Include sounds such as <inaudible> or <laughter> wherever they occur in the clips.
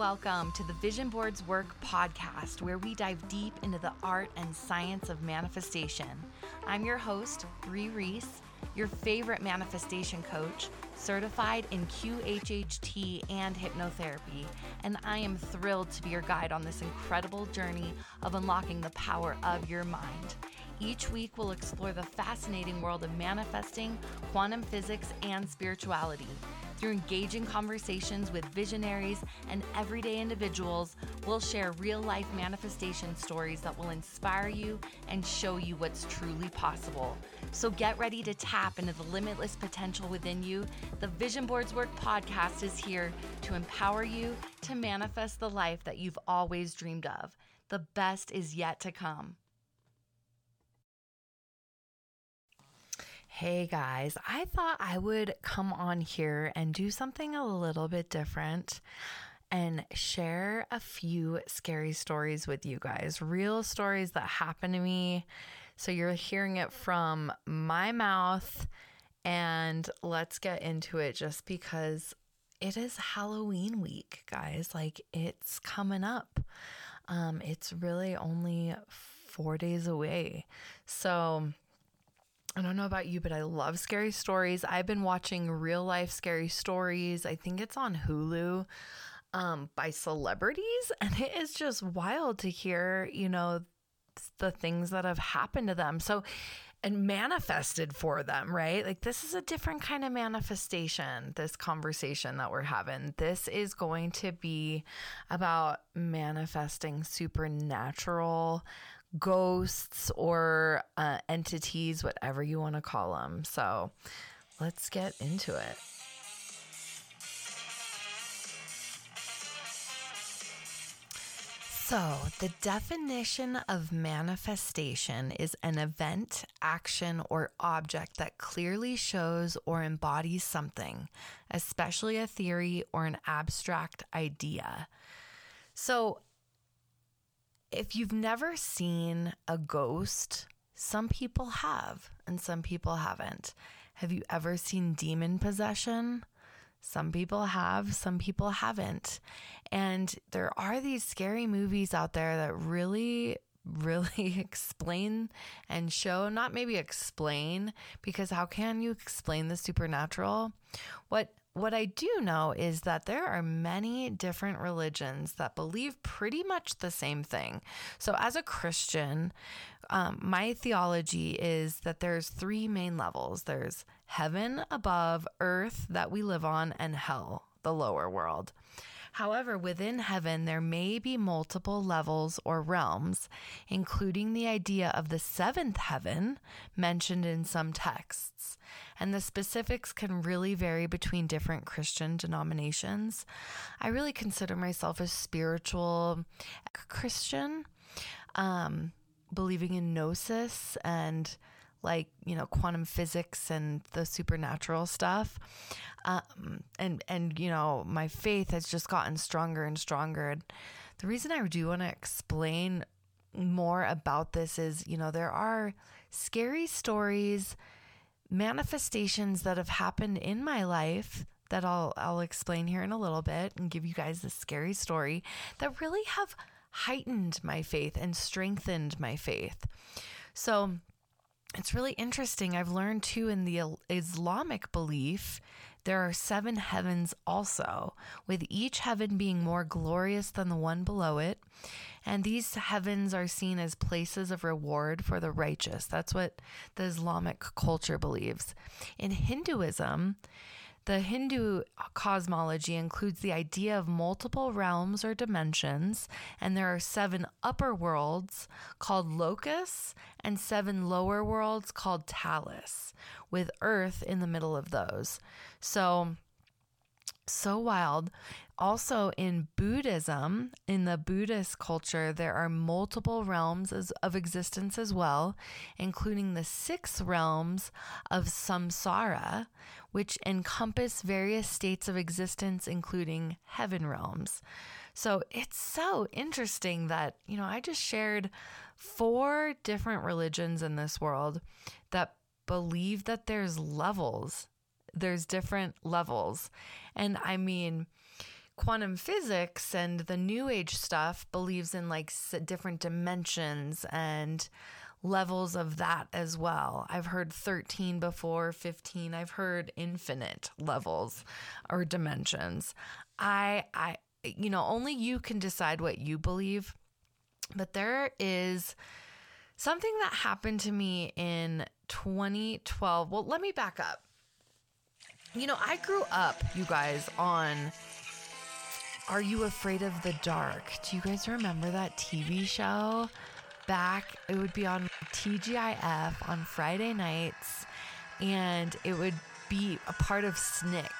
welcome to the Vision Boards Work podcast, where we dive deep into the art and science of manifestation. I'm your host, Brie Reese, your favorite manifestation coach, certified in QHHT and hypnotherapy, and I am thrilled to be your guide on this incredible journey of unlocking the power of your mind. Each week, we'll explore the fascinating world of manifesting, quantum physics, and spirituality. Through engaging conversations with visionaries and everyday individuals, we'll share real life manifestation stories that will inspire you and show you what's truly possible. So get ready to tap into the limitless potential within you. The Vision Boards Work podcast is here to empower you to manifest the life that you've always dreamed of. The best is yet to come. Hey guys, I thought I would come on here and do something a little bit different and share a few scary stories with you guys. Real stories that happened to me. So you're hearing it from my mouth. And let's get into it just because it is Halloween week, guys. Like it's coming up. Um, it's really only four days away. So, I don't know about you, but I love scary stories. I've been watching real life scary stories. I think it's on Hulu um, by celebrities, <laughs> and it is just wild to hear, you know, the things that have happened to them. So, and manifested for them, right? Like, this is a different kind of manifestation, this conversation that we're having. This is going to be about manifesting supernatural ghosts or uh, entities, whatever you want to call them. So let's get into it. So, the definition of manifestation is an event, action, or object that clearly shows or embodies something, especially a theory or an abstract idea. So, if you've never seen a ghost, some people have and some people haven't. Have you ever seen demon possession? Some people have, some people haven't. And there are these scary movies out there that really really <laughs> explain and show not maybe explain because how can you explain the supernatural what what I do know is that there are many different religions that believe pretty much the same thing. So, as a Christian, um, my theology is that there's three main levels there's heaven above, earth that we live on, and hell, the lower world. However, within heaven, there may be multiple levels or realms, including the idea of the seventh heaven mentioned in some texts. And the specifics can really vary between different Christian denominations. I really consider myself a spiritual Christian, um, believing in gnosis and like you know quantum physics and the supernatural stuff um, and and you know my faith has just gotten stronger and stronger and the reason i do want to explain more about this is you know there are scary stories manifestations that have happened in my life that I'll I'll explain here in a little bit and give you guys this scary story that really have heightened my faith and strengthened my faith. So it's really interesting. I've learned too in the Islamic belief, there are seven heavens also, with each heaven being more glorious than the one below it. And these heavens are seen as places of reward for the righteous. That's what the Islamic culture believes. In Hinduism, the Hindu cosmology includes the idea of multiple realms or dimensions, and there are seven upper worlds called Lokas and seven lower worlds called Talas, with Earth in the middle of those. So, so wild. Also, in Buddhism, in the Buddhist culture, there are multiple realms of existence as well, including the six realms of samsara, which encompass various states of existence, including heaven realms. So it's so interesting that, you know, I just shared four different religions in this world that believe that there's levels there's different levels. And I mean, quantum physics and the new age stuff believes in like different dimensions and levels of that as well. I've heard 13 before, 15. I've heard infinite levels or dimensions. I I you know, only you can decide what you believe. But there is something that happened to me in 2012. Well, let me back up. You know, I grew up, you guys, on Are You Afraid of the Dark? Do you guys remember that TV show? Back, it would be on TGIF on Friday nights, and it would be a part of Snick.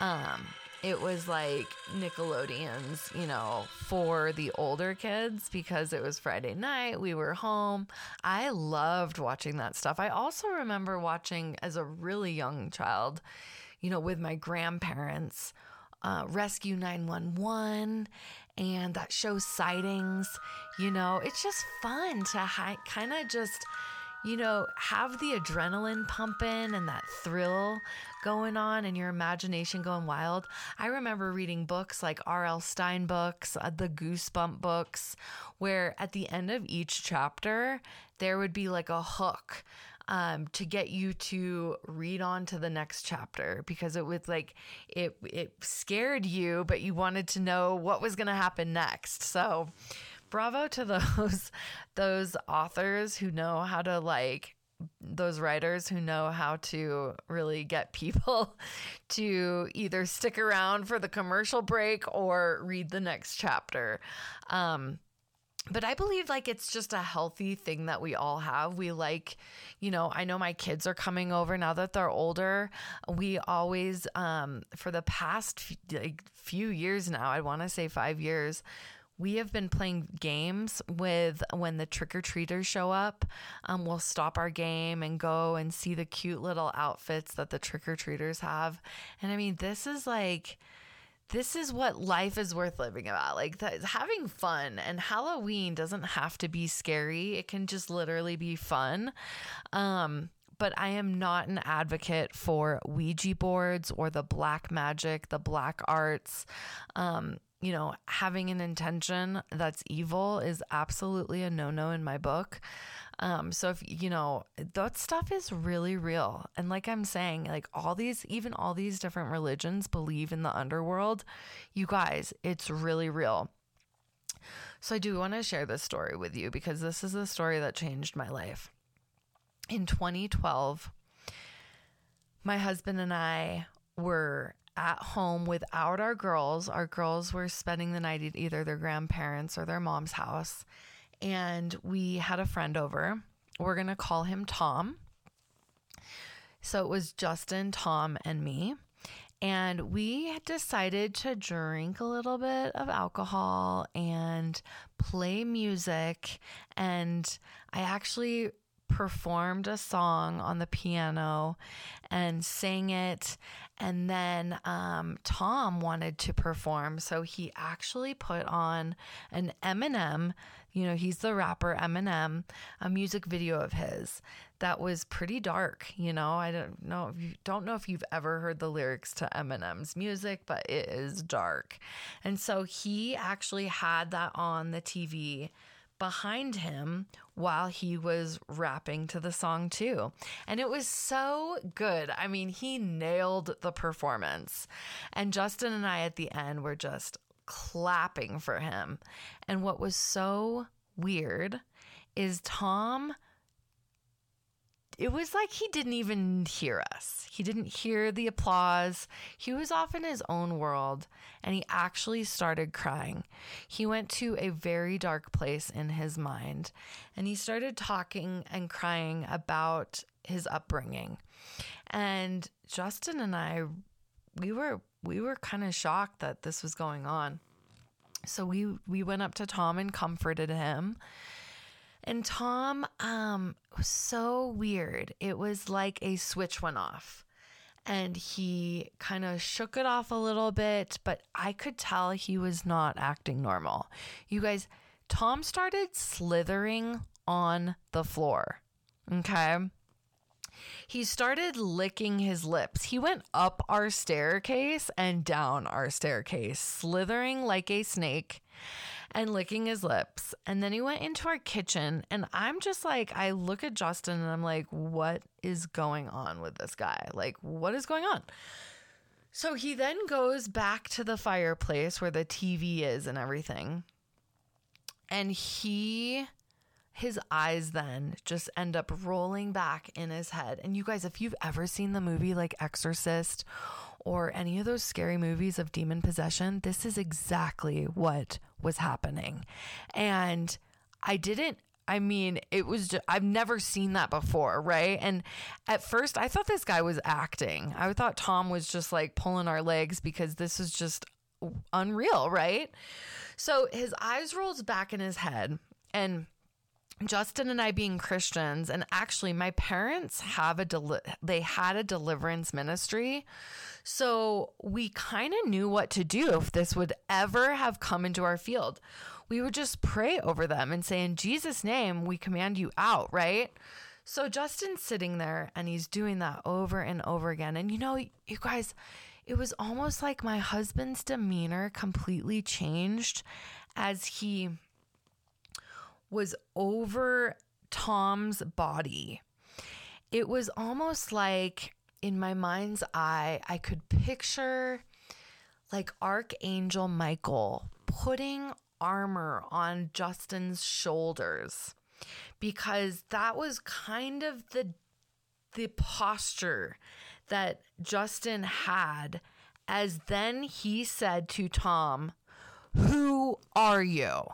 Um, it was like Nickelodeon's, you know, for the older kids because it was Friday night. We were home. I loved watching that stuff. I also remember watching as a really young child, you know, with my grandparents, uh, Rescue 911 and that show Sightings. You know, it's just fun to hi- kind of just you know, have the adrenaline pumping and that thrill going on and your imagination going wild. I remember reading books like R.L. Stine books, uh, the Goosebump books, where at the end of each chapter, there would be like a hook um, to get you to read on to the next chapter because it was like it it scared you, but you wanted to know what was going to happen next. So bravo to those <laughs> those authors who know how to like those writers who know how to really get people <laughs> to either stick around for the commercial break or read the next chapter. Um, but I believe like it's just a healthy thing that we all have. We like, you know, I know my kids are coming over now that they're older. We always, um, for the past like few years now, I want to say five years, we have been playing games with when the trick or treaters show up. Um, we'll stop our game and go and see the cute little outfits that the trick or treaters have. And I mean, this is like, this is what life is worth living about. Like th- having fun and Halloween doesn't have to be scary. It can just literally be fun. Um, but I am not an advocate for Ouija boards or the black magic, the black arts. Um, you know, having an intention that's evil is absolutely a no no in my book. Um, so if you know, that stuff is really real. And like I'm saying, like all these, even all these different religions believe in the underworld. You guys, it's really real. So I do want to share this story with you because this is the story that changed my life. In 2012, my husband and I were at home without our girls. Our girls were spending the night at either their grandparents or their mom's house. And we had a friend over. We're going to call him Tom. So it was Justin, Tom, and me. And we had decided to drink a little bit of alcohol and play music. And I actually performed a song on the piano and sang it. And then um, Tom wanted to perform. So he actually put on an Eminem, you know, he's the rapper Eminem, a music video of his that was pretty dark. You know, I don't know if you don't know if you've ever heard the lyrics to Eminem's music, but it is dark. And so he actually had that on the TV behind him while he was rapping to the song too. And it was so good. I mean, he nailed the performance. And Justin and I at the end were just clapping for him. And what was so weird is Tom it was like he didn't even hear us. He didn't hear the applause. He was off in his own world and he actually started crying. He went to a very dark place in his mind and he started talking and crying about his upbringing. And Justin and I we were we were kind of shocked that this was going on. So we we went up to Tom and comforted him and Tom um, was so weird. It was like a switch went off. And he kind of shook it off a little bit, but I could tell he was not acting normal. You guys, Tom started slithering on the floor. Okay. he started licking his lips. He went up our staircase and down our staircase, slithering like a snake and licking his lips. And then he went into our kitchen. And I'm just like, I look at Justin and I'm like, what is going on with this guy? Like, what is going on? So he then goes back to the fireplace where the TV is and everything. And he his eyes then just end up rolling back in his head. And you guys, if you've ever seen the movie like Exorcist or any of those scary movies of demon possession, this is exactly what was happening. And I didn't I mean, it was just, I've never seen that before, right? And at first, I thought this guy was acting. I thought Tom was just like pulling our legs because this is just unreal, right? So his eyes rolls back in his head and Justin and I being Christians, and actually, my parents have a deli- they had a deliverance ministry, so we kind of knew what to do if this would ever have come into our field. We would just pray over them and say, "In Jesus' name, we command you out." Right. So Justin's sitting there and he's doing that over and over again, and you know, you guys, it was almost like my husband's demeanor completely changed as he was over Tom's body. It was almost like in my mind's eye, I could picture like Archangel Michael putting armor on Justin's shoulders because that was kind of the the posture that Justin had as then he said to Tom, "Who are you?"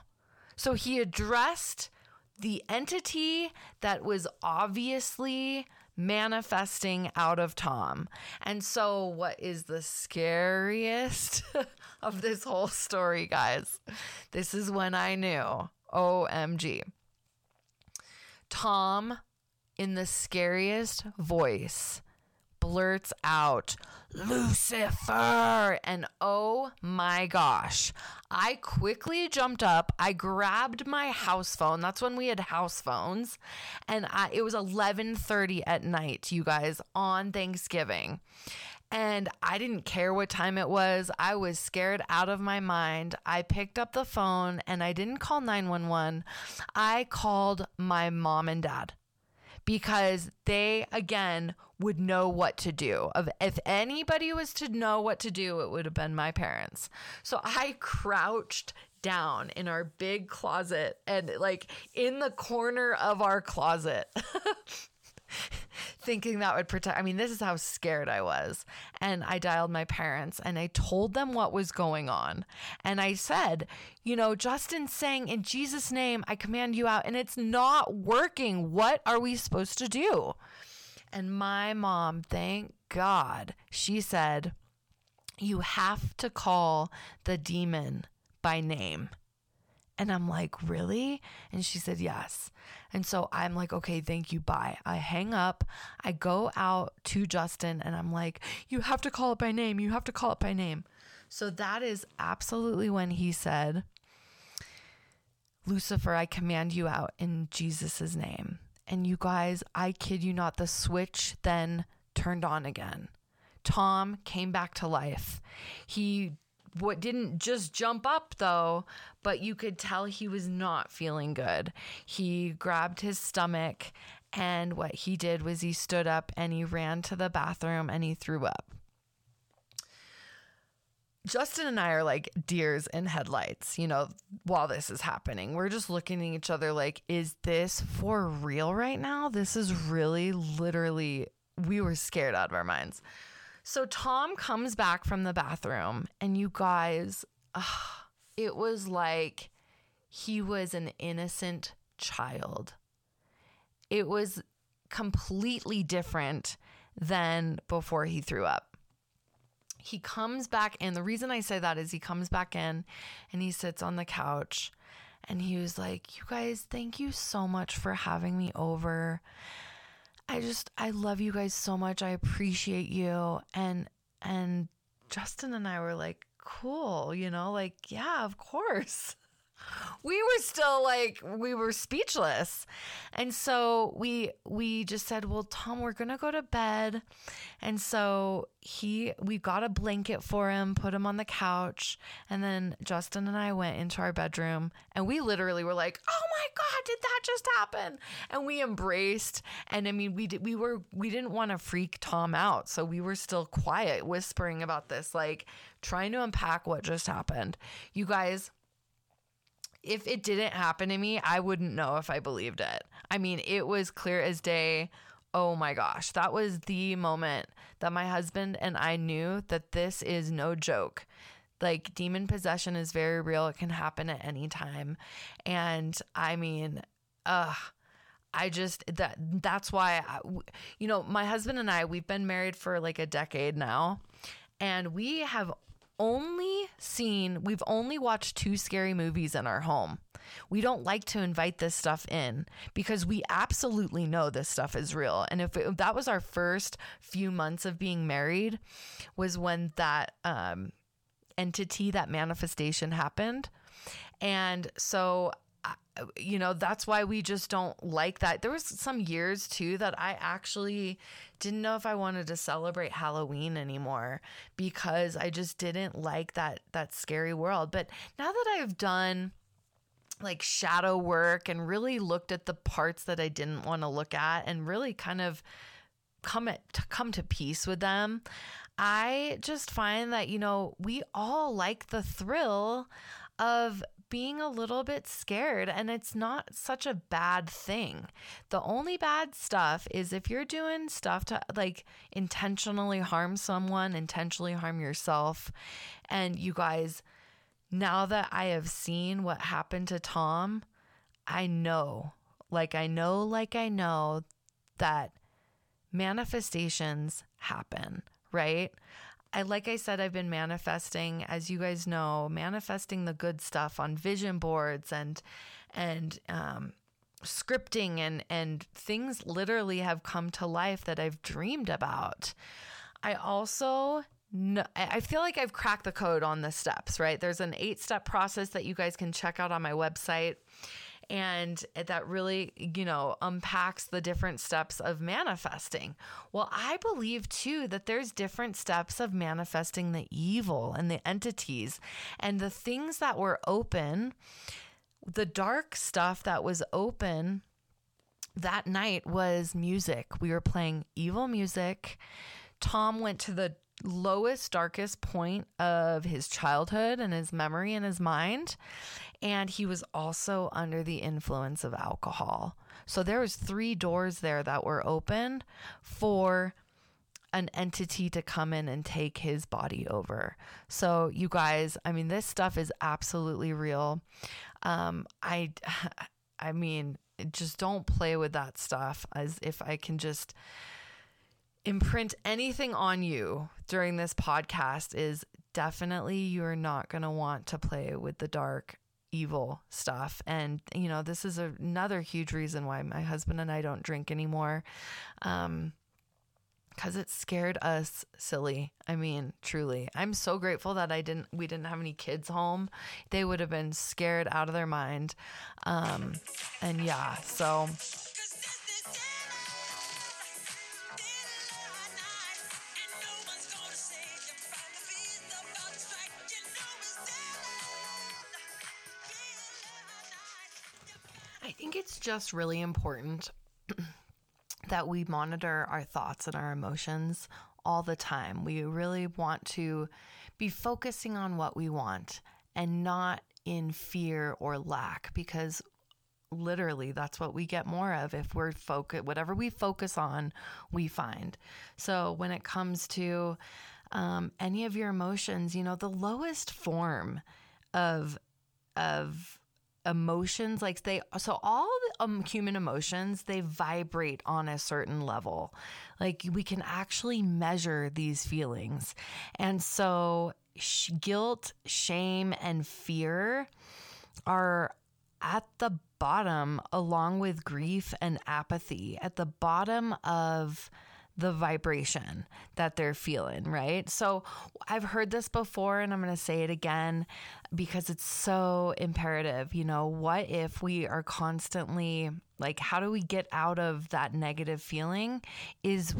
So he addressed the entity that was obviously manifesting out of Tom. And so, what is the scariest <laughs> of this whole story, guys? This is when I knew OMG. Tom, in the scariest voice, blurts out, Lucifer! And oh my gosh, I quickly jumped up. I grabbed my house phone. That's when we had house phones. And I, it was 11:30 at night, you guys, on Thanksgiving. And I didn't care what time it was. I was scared out of my mind. I picked up the phone and I didn't call 911. I called my mom and dad because they again would know what to do. Of if anybody was to know what to do, it would have been my parents. So I crouched down in our big closet and like in the corner of our closet. <laughs> thinking that would protect. I mean, this is how scared I was. And I dialed my parents and I told them what was going on. And I said, you know, Justin's saying, in Jesus' name, I command you out, and it's not working. What are we supposed to do? And my mom, thank God, she said, you have to call the demon by name. And I'm like, really? And she said, yes. And so I'm like, okay, thank you. Bye. I hang up. I go out to Justin and I'm like, you have to call it by name. You have to call it by name. So that is absolutely when he said, Lucifer, I command you out in Jesus' name. And you guys, I kid you not, the switch then turned on again. Tom came back to life. He what didn't just jump up though, but you could tell he was not feeling good. He grabbed his stomach and what he did was he stood up and he ran to the bathroom and he threw up. Justin and I are like deers in headlights, you know, while this is happening. We're just looking at each other like, is this for real right now? This is really literally, we were scared out of our minds. So Tom comes back from the bathroom, and you guys, it was like he was an innocent child. It was completely different than before he threw up. He comes back in. The reason I say that is he comes back in and he sits on the couch and he was like, You guys, thank you so much for having me over. I just I love you guys so much. I appreciate you. And and Justin and I were like, cool, you know, like, yeah, of course. <laughs> we were still like we were speechless. And so we we just said well tom we're gonna go to bed. And so he we got a blanket for him put him on the couch and then justin and i went into our bedroom and we literally were like oh my god did that just happen? And we embraced and i mean we did we were we didn't want to freak tom out so we were still quiet whispering about this like trying to unpack what just happened. You guys if it didn't happen to me, I wouldn't know if I believed it. I mean, it was clear as day. Oh my gosh, that was the moment that my husband and I knew that this is no joke. Like demon possession is very real. It can happen at any time. And I mean, uh I just that that's why I, you know, my husband and I we've been married for like a decade now and we have only seen, we've only watched two scary movies in our home. We don't like to invite this stuff in because we absolutely know this stuff is real. And if, it, if that was our first few months of being married, was when that um, entity, that manifestation happened. And so you know that's why we just don't like that. There was some years too that i actually didn't know if i wanted to celebrate halloween anymore because i just didn't like that that scary world. But now that i've done like shadow work and really looked at the parts that i didn't want to look at and really kind of come at, to come to peace with them i just find that you know we all like the thrill of being a little bit scared and it's not such a bad thing. The only bad stuff is if you're doing stuff to like intentionally harm someone, intentionally harm yourself. And you guys, now that I have seen what happened to Tom, I know, like I know, like I know that manifestations happen, right? I like I said I've been manifesting as you guys know manifesting the good stuff on vision boards and and um, scripting and and things literally have come to life that I've dreamed about. I also no, I feel like I've cracked the code on the steps, right? There's an eight step process that you guys can check out on my website and that really, you know, unpacks the different steps of manifesting. Well, I believe too that there's different steps of manifesting the evil and the entities and the things that were open, the dark stuff that was open that night was music. We were playing evil music. Tom went to the lowest, darkest point of his childhood and his memory and his mind and he was also under the influence of alcohol. So there was three doors there that were open for an entity to come in and take his body over. So you guys, I mean this stuff is absolutely real. Um I <laughs> I mean, just don't play with that stuff as if I can just imprint anything on you during this podcast is definitely you're not going to want to play with the dark evil stuff. And, you know, this is another huge reason why my husband and I don't drink anymore. Um, because it scared us silly. I mean, truly. I'm so grateful that I didn't we didn't have any kids home. They would have been scared out of their mind. Um and yeah, so just really important <clears throat> that we monitor our thoughts and our emotions all the time. We really want to be focusing on what we want and not in fear or lack because literally that's what we get more of if we're focus whatever we focus on we find so when it comes to um, any of your emotions you know the lowest form of of emotions like they so all um, human emotions they vibrate on a certain level. Like we can actually measure these feelings. And so sh- guilt shame and fear are at the bottom along with grief and apathy at the bottom of the vibration that they're feeling, right? So I've heard this before and I'm going to say it again because it's so imperative. You know, what if we are constantly like, how do we get out of that negative feeling? Is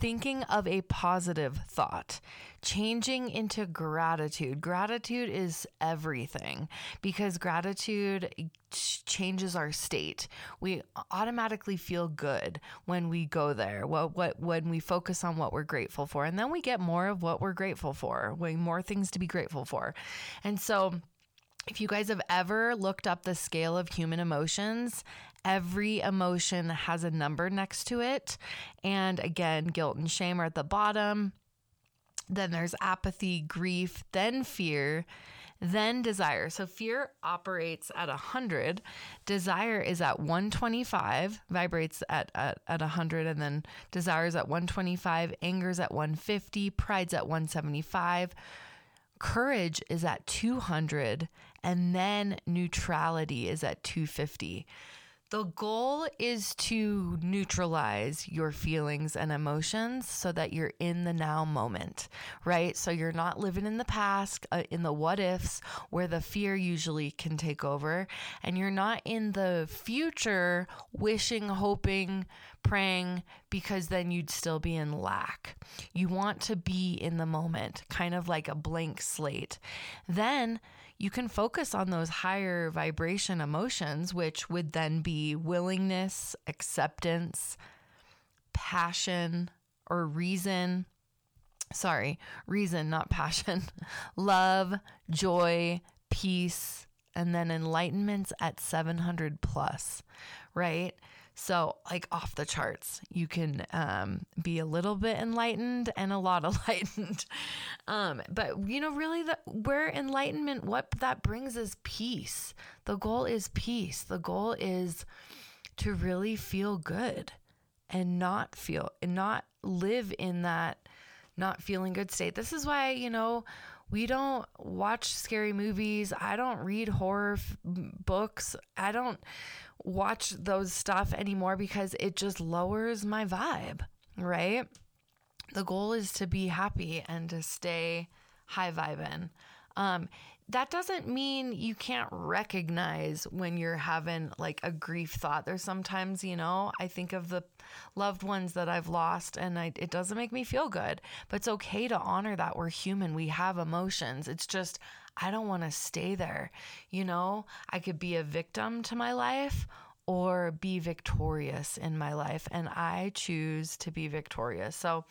thinking of a positive thought, changing into gratitude. Gratitude is everything because gratitude changes our state. We automatically feel good when we go there. What what when we focus on what we're grateful for, and then we get more of what we're grateful for. More things to be grateful for, and so. If you guys have ever looked up the scale of human emotions every emotion has a number next to it. And again, guilt and shame are at the bottom. Then there's apathy, grief, then fear, then desire. So fear operates at 100, desire is at 125, vibrates at, at, at 100, and then desire is at 125, anger's at 150, pride's at 175, courage is at 200, and then neutrality is at 250. The goal is to neutralize your feelings and emotions so that you're in the now moment, right? So you're not living in the past, uh, in the what ifs, where the fear usually can take over, and you're not in the future wishing, hoping, praying, because then you'd still be in lack. You want to be in the moment, kind of like a blank slate. Then you can focus on those higher vibration emotions, which would then be willingness, acceptance, passion, or reason. Sorry, reason, not passion. <laughs> Love, joy, peace, and then enlightenment's at 700 plus, right? So, like off the charts, you can um, be a little bit enlightened and a lot <laughs> enlightened. um, but you know, really, the, where enlightenment, what that brings is peace. The goal is peace. The goal is to really feel good and not feel and not live in that not feeling good state. This is why, you know, we don't watch scary movies. I don't read horror f- books. I don't watch those stuff anymore because it just lowers my vibe, right? The goal is to be happy and to stay high vibing. Um, that doesn't mean you can't recognize when you're having like a grief thought. There's sometimes, you know, I think of the loved ones that I've lost and I, it doesn't make me feel good, but it's okay to honor that. We're human, we have emotions. It's just, I don't want to stay there. You know, I could be a victim to my life or be victorious in my life, and I choose to be victorious. So,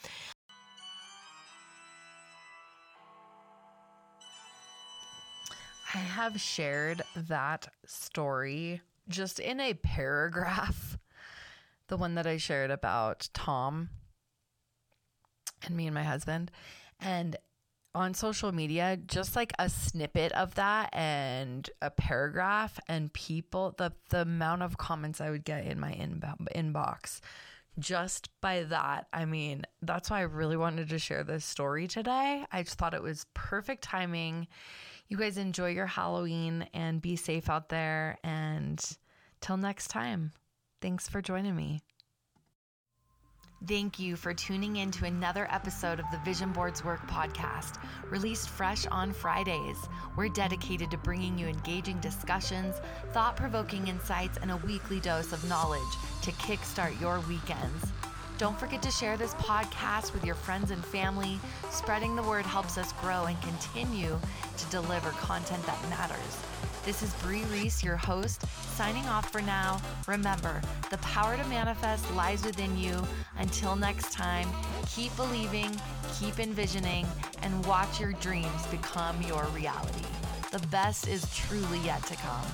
I have shared that story just in a paragraph, <laughs> the one that I shared about Tom and me and my husband. And on social media, just like a snippet of that and a paragraph and people, the, the amount of comments I would get in my inbox just by that. I mean, that's why I really wanted to share this story today. I just thought it was perfect timing. You guys enjoy your Halloween and be safe out there. And till next time, thanks for joining me. Thank you for tuning in to another episode of the Vision Boards Work podcast, released fresh on Fridays. We're dedicated to bringing you engaging discussions, thought provoking insights, and a weekly dose of knowledge to kickstart your weekends. Don't forget to share this podcast with your friends and family. Spreading the word helps us grow and continue to deliver content that matters. This is Brie Reese, your host, signing off for now. Remember, the power to manifest lies within you. Until next time, keep believing, keep envisioning, and watch your dreams become your reality. The best is truly yet to come.